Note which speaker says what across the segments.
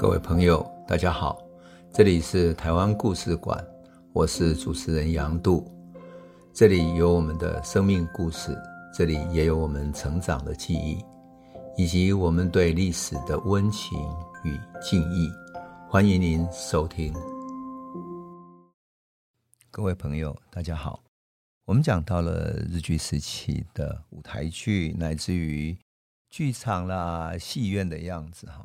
Speaker 1: 各位朋友，大家好，这里是台湾故事馆，我是主持人杨度，这里有我们的生命故事，这里也有我们成长的记忆，以及我们对历史的温情与敬意。欢迎您收听。各位朋友，大家好，我们讲到了日据时期的舞台剧，乃至于剧场啦、戏院的样子，哈。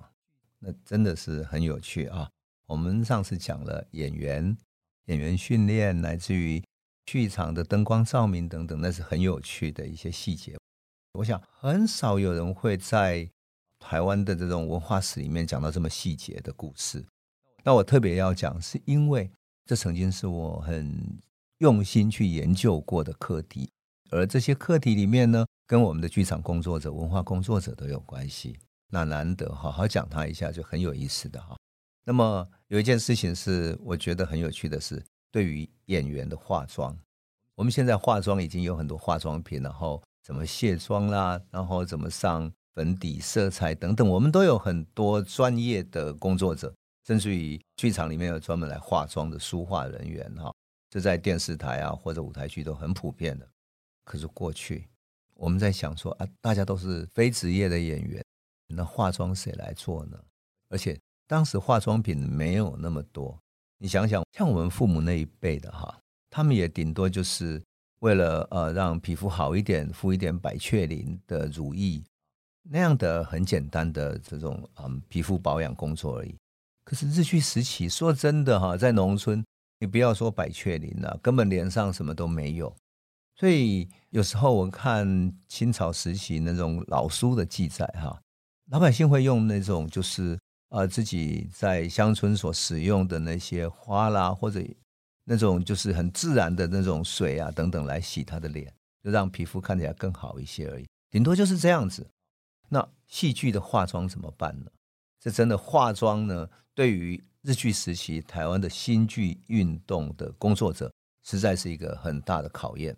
Speaker 1: 那真的是很有趣啊！我们上次讲了演员、演员训练，乃至于剧场的灯光照明等等，那是很有趣的一些细节。我想很少有人会在台湾的这种文化史里面讲到这么细节的故事。那我特别要讲，是因为这曾经是我很用心去研究过的课题，而这些课题里面呢，跟我们的剧场工作者、文化工作者都有关系。那难得好好讲他一下，就很有意思的哈。那么有一件事情是我觉得很有趣的是，对于演员的化妆，我们现在化妆已经有很多化妆品，然后怎么卸妆啦，然后怎么上粉底、色彩等等，我们都有很多专业的工作者，甚至于剧场里面有专门来化妆的梳化人员哈。这在电视台啊或者舞台剧都很普遍的。可是过去我们在想说啊，大家都是非职业的演员。那化妆谁来做呢？而且当时化妆品没有那么多。你想想，像我们父母那一辈的哈，他们也顶多就是为了呃让皮肤好一点，敷一点百雀羚的乳液那样的很简单的这种嗯皮肤保养工作而已。可是日据时期，说真的哈，在农村，你不要说百雀羚了，根本连上什么都没有。所以有时候我看清朝时期那种老书的记载哈。老百姓会用那种就是呃自己在乡村所使用的那些花啦，或者那种就是很自然的那种水啊等等来洗他的脸，就让皮肤看起来更好一些而已，顶多就是这样子。那戏剧的化妆怎么办呢？这真的化妆呢，对于日剧时期台湾的新剧运动的工作者，实在是一个很大的考验。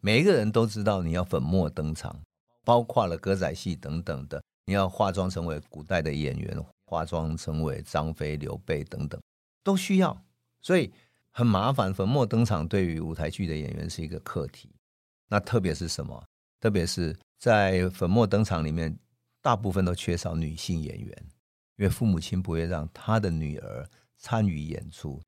Speaker 1: 每一个人都知道你要粉墨登场，包括了歌仔戏等等的。你要化妆成为古代的演员，化妆成为张飞、刘备等等，都需要，所以很麻烦。粉墨登场对于舞台剧的演员是一个课题。那特别是什么？特别是在粉墨登场里面，大部分都缺少女性演员，因为父母亲不会让他的女儿参与演出，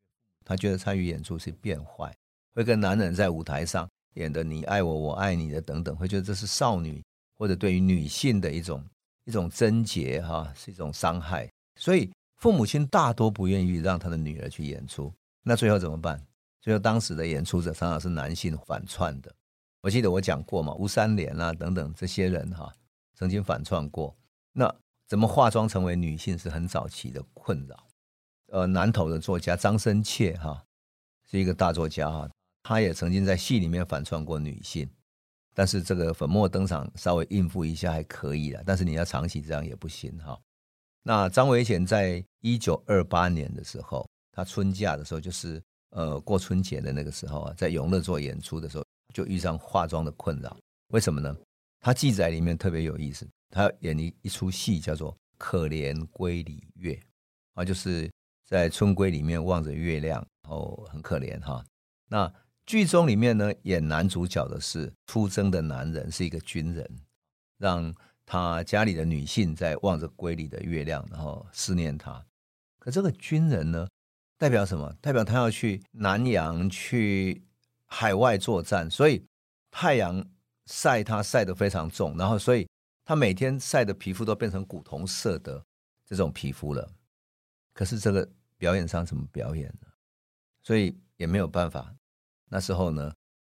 Speaker 1: 他觉得参与演出是变坏，会跟男人在舞台上演的你爱我，我爱你的等等，会觉得这是少女或者对于女性的一种。一种贞洁哈，是一种伤害，所以父母亲大多不愿意让他的女儿去演出。那最后怎么办？最后当时的演出者常常是男性反串的。我记得我讲过嘛，吴三连啊等等这些人哈，曾经反串过。那怎么化妆成为女性是很早期的困扰。呃，南投的作家张深切哈，是一个大作家哈，他也曾经在戏里面反串过女性。但是这个粉墨登场稍微应付一下还可以了，但是你要长期这样也不行哈。那张维贤在一九二八年的时候，他春假的时候，就是呃过春节的那个时候啊，在永乐做演出的时候，就遇上化妆的困扰。为什么呢？他记载里面特别有意思，他演一一出戏叫做《可怜闺里月》，啊，就是在春闺里面望着月亮，然后很可怜哈。那剧中里面呢，演男主角的是出征的男人，是一个军人，让他家里的女性在望着闺里的月亮，然后思念他。可这个军人呢，代表什么？代表他要去南洋去海外作战，所以太阳晒他晒得非常重，然后所以他每天晒的皮肤都变成古铜色的这种皮肤了。可是这个表演上怎么表演呢？所以也没有办法。那时候呢，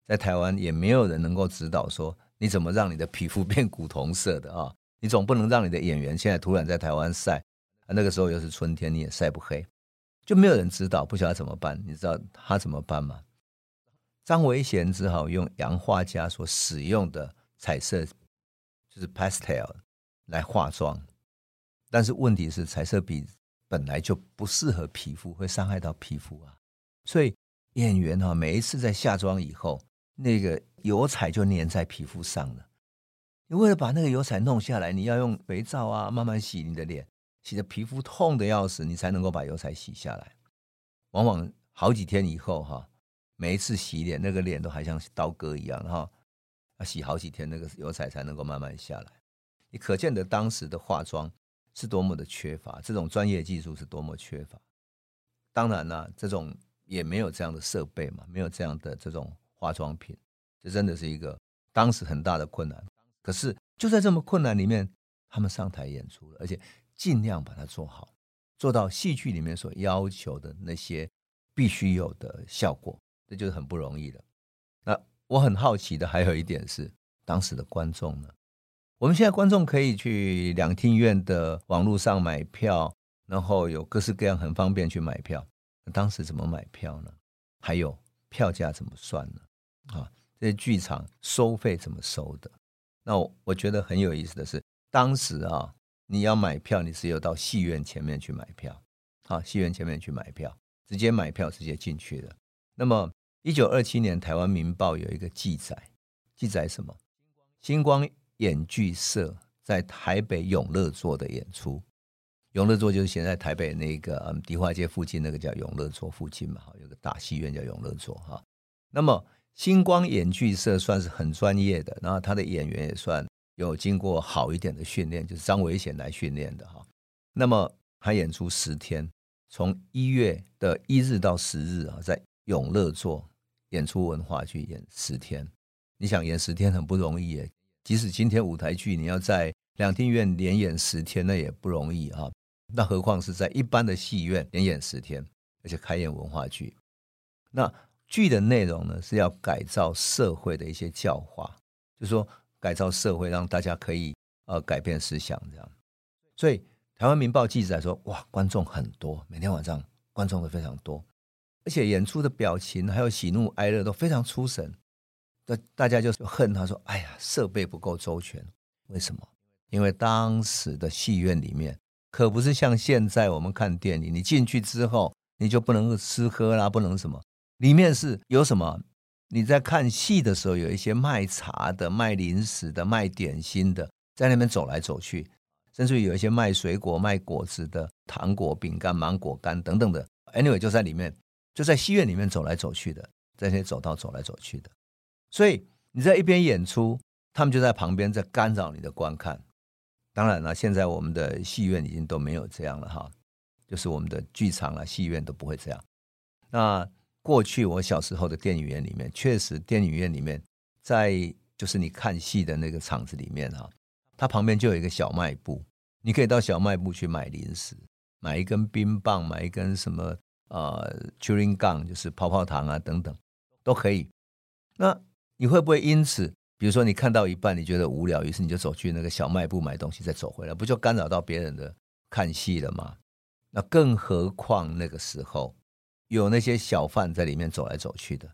Speaker 1: 在台湾也没有人能够指导说你怎么让你的皮肤 变古铜色的啊？你总不能让你的演员现在突然在台湾晒，那个时候又是春天，你也晒不黑，就没有人指导，不晓得怎么办。你知道他怎么办吗？张维贤只好用洋画家所使用的彩色，就是 pastel 来化妆。但是问题是，彩色笔本来就不适合皮肤，会伤害到皮肤啊，所以。演员哈，每一次在下妆以后，那个油彩就粘在皮肤上了。你为了把那个油彩弄下来，你要用肥皂啊，慢慢洗你的脸，洗的皮肤痛的要死，你才能够把油彩洗下来。往往好几天以后哈，每一次洗脸，那个脸都还像刀割一样哈，要洗好几天，那个油彩才能够慢慢下来。你可见得当时的化妆是多么的缺乏，这种专业技术是多么缺乏。当然了，这种也没有这样的设备嘛，没有这样的这种化妆品，这真的是一个当时很大的困难。可是就在这么困难里面，他们上台演出了，而且尽量把它做好，做到戏剧里面所要求的那些必须有的效果，这就是很不容易的。那我很好奇的还有一点是，当时的观众呢？我们现在观众可以去两厅院的网络上买票，然后有各式各样很方便去买票。当时怎么买票呢？还有票价怎么算呢？啊，这些剧场收费怎么收的？那我觉得很有意思的是，当时啊，你要买票，你是要到戏院前面去买票，啊，戏院前面去买票，直接买票直接进去的。那么，一九二七年台湾民报有一个记载，记载什么？星光。演剧社在台北永乐做的演出，永乐座就是现在台北那个嗯迪化街附近那个叫永乐座附近嘛，有个大戏院叫永乐座哈。那么星光演剧社算是很专业的，然后他的演员也算有经过好一点的训练，就是张伟贤来训练的哈。那么他演出十天，从一月的一日到十日啊，在永乐座演出文化剧演十天，你想演十天很不容易耶。即使今天舞台剧你要在两厅院连演十天，那也不容易啊。那何况是在一般的戏院连演十天，而且开演文化剧。那剧的内容呢，是要改造社会的一些教化，就是说改造社会，让大家可以呃改变思想这样。所以台湾民报记载说，哇，观众很多，每天晚上观众都非常多，而且演出的表情还有喜怒哀乐都非常出神。那大家就恨他说：“哎呀，设备不够周全，为什么？因为当时的戏院里面可不是像现在我们看电影，你进去之后你就不能吃喝啦，不能什么。里面是有什么？你在看戏的时候，有一些卖茶的、卖零食的、卖点心的，在那边走来走去，甚至于有一些卖水果、卖果子的，糖果、饼干、芒果干等等的。Anyway，就在里面，就在戏院里面走来走去的，在那些走道走来走去的。”所以你在一边演出，他们就在旁边在干扰你的观看。当然了，现在我们的戏院已经都没有这样了哈，就是我们的剧场啊、戏院都不会这样。那过去我小时候的电影院里面，确实电影院里面，在就是你看戏的那个场子里面哈，它旁边就有一个小卖部，你可以到小卖部去买零食，买一根冰棒，买一根什么呃 chewing gum，就是泡泡糖啊等等，都可以。那你会不会因此，比如说你看到一半，你觉得无聊，于是你就走去那个小卖部买东西，再走回来，不就干扰到别人的看戏了吗？那更何况那个时候有那些小贩在里面走来走去的，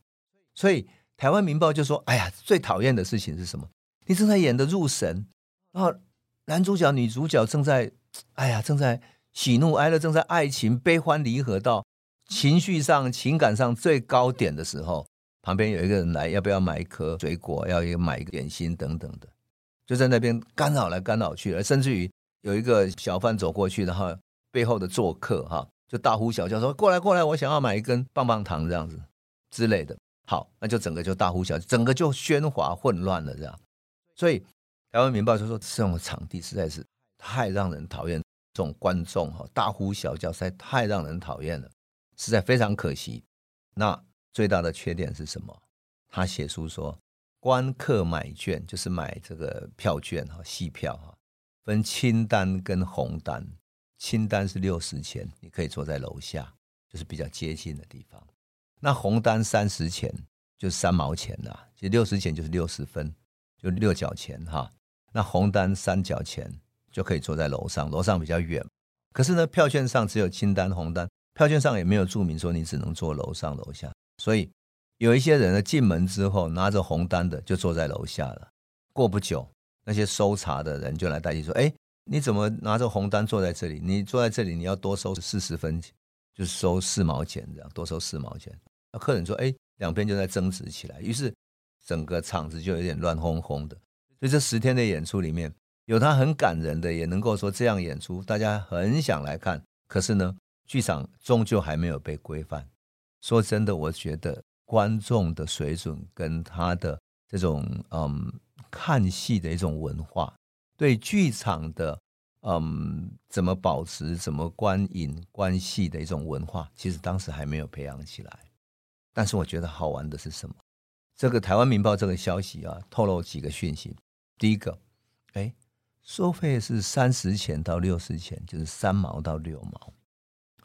Speaker 1: 所以台湾民报就说：“哎呀，最讨厌的事情是什么？你正在演的入神，然后男主角、女主角正在，哎呀，正在喜怒哀乐，正在爱情悲欢离合到情绪上、情感上最高点的时候。”旁边有一个人来，要不要买一颗水果？要买一个点心等等的，就在那边干扰来干扰去，甚至于有一个小贩走过去，然后背后的做客哈，就大呼小叫说：“过来过来，我想要买一根棒棒糖这样子之类的。”好，那就整个就大呼小叫，整个就喧哗混乱了这样。所以台湾民报就说：“这种场地实在是太让人讨厌，这种观众哈大呼小叫实在太让人讨厌了，实在非常可惜。”那。最大的缺点是什么？他写书说，观客买券就是买这个票券哈，戏票哈，分青单跟红单。青单是六十钱，你可以坐在楼下，就是比较接近的地方。那红单三十钱，就是三毛钱啦。其实六十钱就是六十分，就六角钱哈。那红单三角钱就可以坐在楼上，楼上比较远。可是呢，票券上只有青单、红单，票券上也没有注明说你只能坐楼上楼下。所以有一些人呢，进门之后拿着红单的就坐在楼下了。过不久，那些收茶的人就来代替说：“哎，你怎么拿着红单坐在这里？你坐在这里，你要多收四十分钱，就是收四毛钱这样，多收四毛钱。”那客人说：“哎，两边就在争执起来，于是整个场子就有点乱哄哄的。所以这十天的演出里面，有他很感人的，也能够说这样演出，大家很想来看。可是呢，剧场终究还没有被规范。说真的，我觉得观众的水准跟他的这种嗯看戏的一种文化，对剧场的嗯怎么保持、怎么观影观戏的一种文化，其实当时还没有培养起来。但是我觉得好玩的是什么？这个《台湾民报》这个消息啊，透露几个讯息。第一个，哎，收费是三十钱到六十钱，就是三毛到六毛。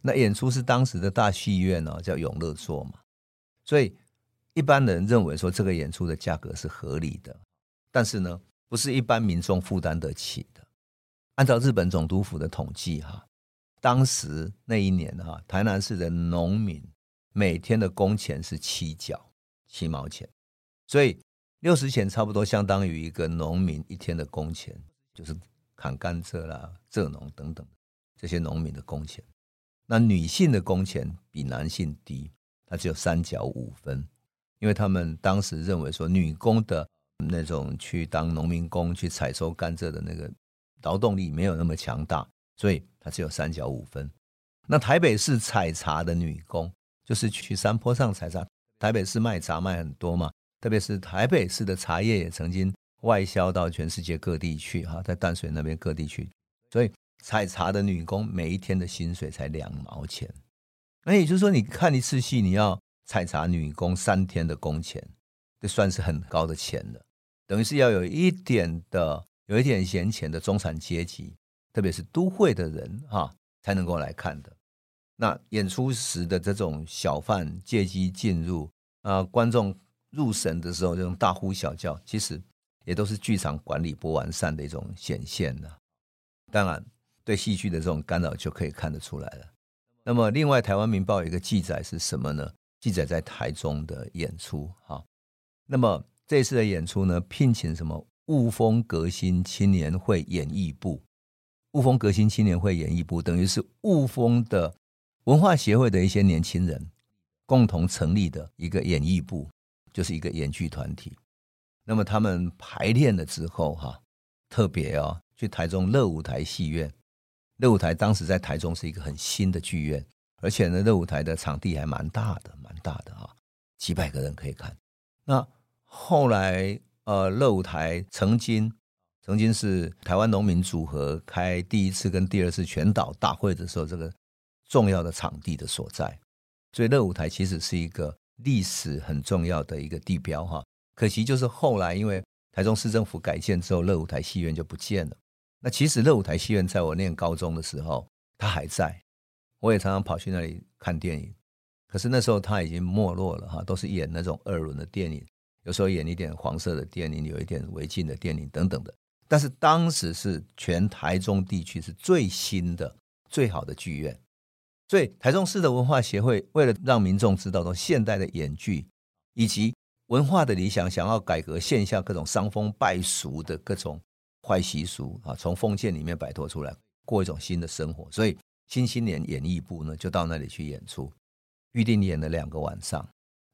Speaker 1: 那演出是当时的大戏院、哦，叫永乐座嘛，所以一般人认为说这个演出的价格是合理的，但是呢，不是一般民众负担得起的。按照日本总督府的统计，哈，当时那一年哈，台南市的农民每天的工钱是七角七毛钱，所以六十钱差不多相当于一个农民一天的工钱，就是砍甘蔗啦、蔗农等等这些农民的工钱。那女性的工钱比男性低，它只有三角五分，因为他们当时认为说女工的那种去当农民工去采收甘蔗的那个劳动力没有那么强大，所以它只有三角五分。那台北市采茶的女工就是去山坡上采茶，台北市卖茶卖很多嘛，特别是台北市的茶叶也曾经外销到全世界各地去哈，在淡水那边各地去，所以。采茶的女工每一天的薪水才两毛钱，那也就是说，你看一次戏，你要采茶女工三天的工钱，这算是很高的钱了。等于是要有一点的、有一点闲钱的中产阶级，特别是都会的人哈，才能够来看的。那演出时的这种小贩借机进入啊，观众入神的时候这种大呼小叫，其实也都是剧场管理不完善的一种显现的。当然。对戏剧的这种干扰就可以看得出来了。那么，另外《台湾民报》有一个记载是什么呢？记载在台中的演出。哈，那么这次的演出呢，聘请什么雾峰革新青年会演艺部？雾峰革新青年会演艺部等于是雾峰的文化协会的一些年轻人共同成立的一个演艺部，就是一个演剧团体。那么他们排练了之后，哈，特别哦，去台中乐舞台戏院。乐舞台当时在台中是一个很新的剧院，而且呢，乐舞台的场地还蛮大的，蛮大的哈，几百个人可以看。那后来，呃，乐舞台曾经曾经是台湾农民组合开第一次跟第二次全岛大会的时候，这个重要的场地的所在。所以，乐舞台其实是一个历史很重要的一个地标哈。可惜就是后来因为台中市政府改建之后，乐舞台戏院就不见了。那其实乐舞台戏院在我念高中的时候，它还在，我也常常跑去那里看电影。可是那时候它已经没落了哈，都是演那种二轮的电影，有时候演一点黄色的电影，有一点违禁的电影等等的。但是当时是全台中地区是最新的、最好的剧院，所以台中市的文化协会为了让民众知道说现代的演剧以及文化的理想，想要改革线下各种伤风败俗的各种。坏习俗啊，从封建里面摆脱出来，过一种新的生活。所以新青年演艺部呢，就到那里去演出，预定演了两个晚上，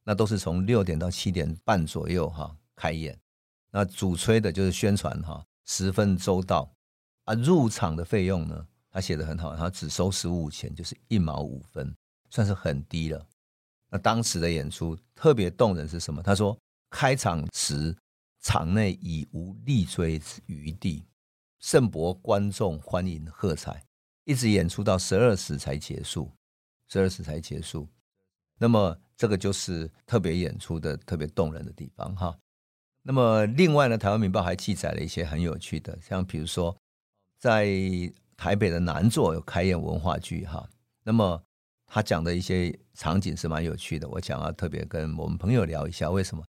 Speaker 1: 那都是从六点到七点半左右哈开演。那主吹的就是宣传哈，十分周到啊。入场的费用呢，他写得很好，他只收十五钱，就是一毛五分，算是很低了。那当时的演出特别动人是什么？他说开场时。场内已无立锥之余地，盛博观众欢迎喝彩，一直演出到十二时才结束，十二时才结束。那么这个就是特别演出的特别动人的地方哈。那么另外呢，台湾民报还记载了一些很有趣的，像比如说在台北的南座有开演文化剧哈。那么他讲的一些场景是蛮有趣的，我想要特别跟我们朋友聊一下，为什么？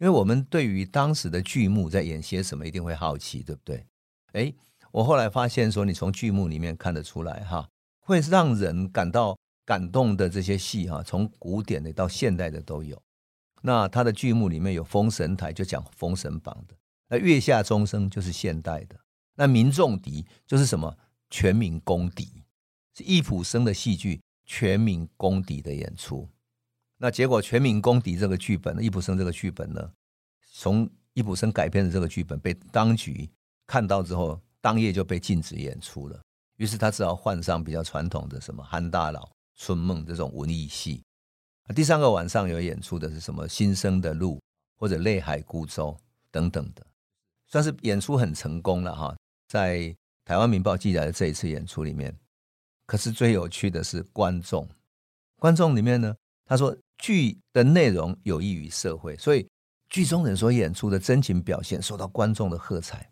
Speaker 1: 因为我们对于当时的剧目在演些什么，一定会好奇，对不对？哎，我后来发现说，你从剧目里面看得出来，哈，会让人感到感动的这些戏，哈，从古典的到现代的都有。那他的剧目里面有《封神台》，就讲《封神榜》的；那《月下钟声》就是现代的；那《民众敌》就是什么？全民公敌，是易卜生的戏剧，全民公敌的演出。那结果，《全民公敌》这个剧本，易卜生这个剧本呢，从易卜生改编的这个剧本被当局看到之后，当夜就被禁止演出了。于是他只好换上比较传统的什么憨大佬、春梦这种文艺戏。第三个晚上有演出的是什么新生的路或者泪海孤舟等等的，算是演出很成功了哈。在台湾民报记载的这一次演出里面，可是最有趣的是观众。观众里面呢，他说剧的内容有益于社会，所以剧中人所演出的真情表现受到观众的喝彩。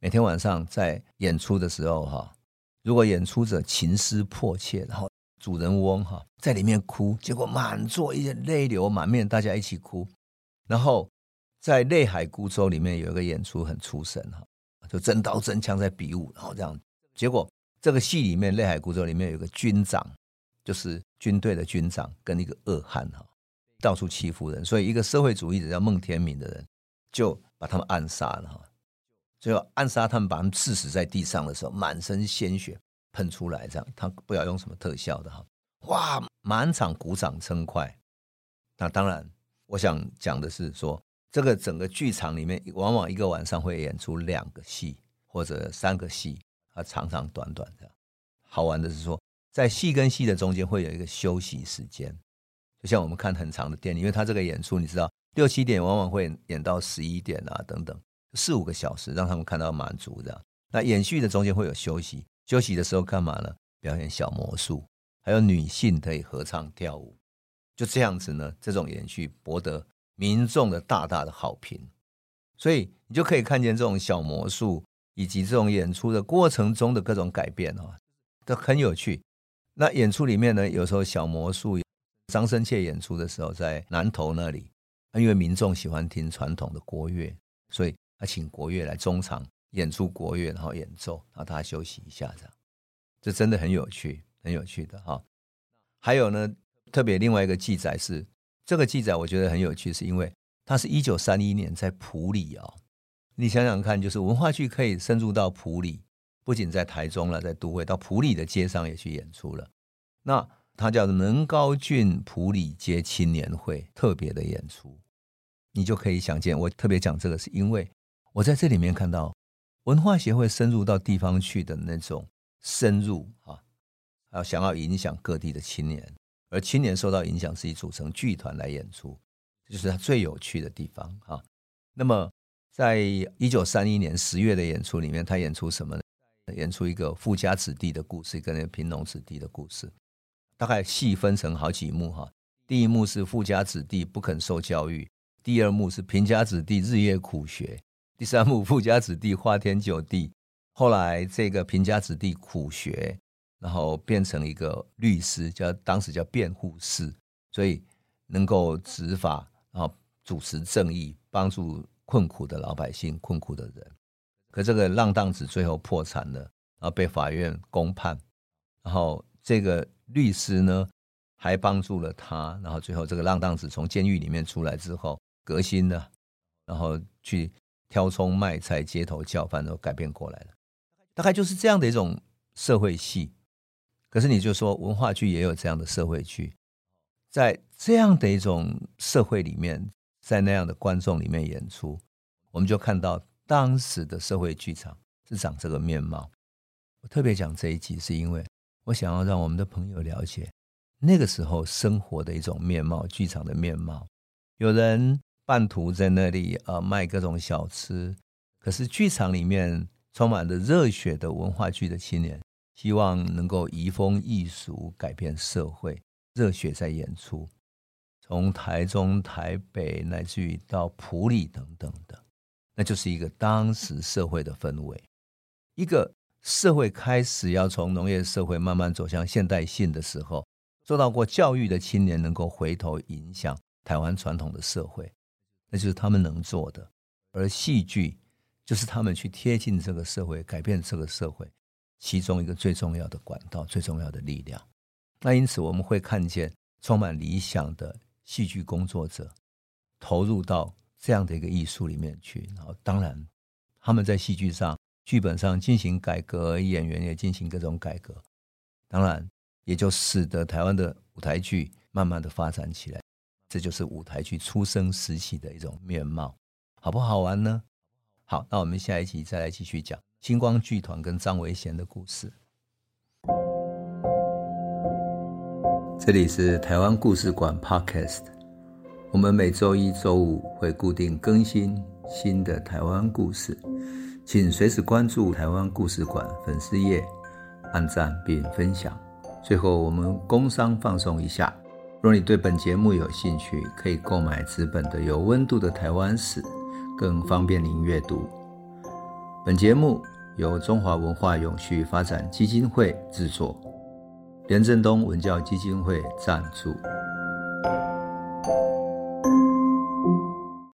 Speaker 1: 每天晚上在演出的时候哈，如果演出者情思迫切，然后。主人翁哈在里面哭，结果满座一些泪流满面，大家一起哭。然后在《泪海孤舟》里面有一个演出很出神哈，就真刀真枪在比武，然后这样。结果这个戏里面《泪海孤舟》里面有个军长，就是军队的军长，跟一个恶汉哈，到处欺负人，所以一个社会主义者叫孟天明的人就把他们暗杀了哈。最后暗杀他们，把他们刺死在地上的时候，满身鲜血。喷出来，这样他不要用什么特效的哈，哇，满场鼓掌称快。那当然，我想讲的是说，这个整个剧场里面，往往一个晚上会演出两个戏或者三个戏，啊，长长短短的。好玩的是说，在戏跟戏的中间会有一个休息时间，就像我们看很长的电影，因为他这个演出，你知道六七点往往会演到十一点啊等等，四五个小时让他们看到满足这样。那演戏的中间会有休息。休息的时候干嘛呢？表演小魔术，还有女性可以合唱跳舞，就这样子呢。这种演戏博得民众的大大的好评，所以你就可以看见这种小魔术以及这种演出的过程中的各种改变哦，都很有趣。那演出里面呢，有时候小魔术，张生切演出的时候在南投那里，因为民众喜欢听传统的国乐，所以他请国乐来中场。演出国乐，然后演奏，然后大家休息一下，这样，这真的很有趣，很有趣的哈。还有呢，特别另外一个记载是，这个记载我觉得很有趣，是因为它是一九三一年在埔里啊。你想想看，就是文化剧可以深入到埔里，不仅在台中了，在都会，到埔里的街上也去演出了。那它叫能高郡埔里街青年会特别的演出，你就可以想见，我特别讲这个，是因为我在这里面看到。文化协会深入到地方去的那种深入啊，还有想要影响各地的青年，而青年受到影响是以组成剧团来演出，这就是他最有趣的地方啊。那么，在一九三一年十月的演出里面，他演出什么呢？演出一个富家子弟的故事，跟那个贫农子弟的故事。大概细分成好几幕哈。第一幕是富家子弟不肯受教育，第二幕是贫家子弟日夜苦学。第三幕，富家子弟花天酒地，后来这个贫家子弟苦学，然后变成一个律师，叫当时叫辩护士，所以能够执法，然后主持正义，帮助困苦的老百姓、困苦的人。可这个浪荡子最后破产了，然后被法院公判，然后这个律师呢还帮助了他，然后最后这个浪荡子从监狱里面出来之后革新了，然后去。挑葱卖菜、街头叫饭都改变过来了，大概就是这样的一种社会戏。可是你就说文化剧也有这样的社会剧，在这样的一种社会里面，在那样的观众里面演出，我们就看到当时的社会剧场是长这个面貌。我特别讲这一集，是因为我想要让我们的朋友了解那个时候生活的一种面貌，剧场的面貌。有人。半途在那里啊卖各种小吃，可是剧场里面充满了热血的文化剧的青年，希望能够移风易俗，改变社会，热血在演出。从台中、台北乃至于到埔里等等的，那就是一个当时社会的氛围。一个社会开始要从农业社会慢慢走向现代性的时候，受到过教育的青年能够回头影响台湾传统的社会。那就是他们能做的，而戏剧就是他们去贴近这个社会、改变这个社会其中一个最重要的管道、最重要的力量。那因此，我们会看见充满理想的戏剧工作者投入到这样的一个艺术里面去。然后，当然他们在戏剧上、剧本上进行改革，演员也进行各种改革。当然，也就使得台湾的舞台剧慢慢的发展起来。这就是舞台剧出生时期的一种面貌，好不好玩呢？好，那我们下一集再来继续讲星光剧团跟张维贤的故事。这里是台湾故事馆 Podcast，我们每周一、周五会固定更新新的台湾故事，请随时关注台湾故事馆粉丝页，按赞并分享。最后，我们工商放送一下。若你对本节目有兴趣，可以购买纸本的《有温度的台湾史》，更方便您阅读。本节目由中华文化永续发展基金会制作，连振东文教基金会赞助。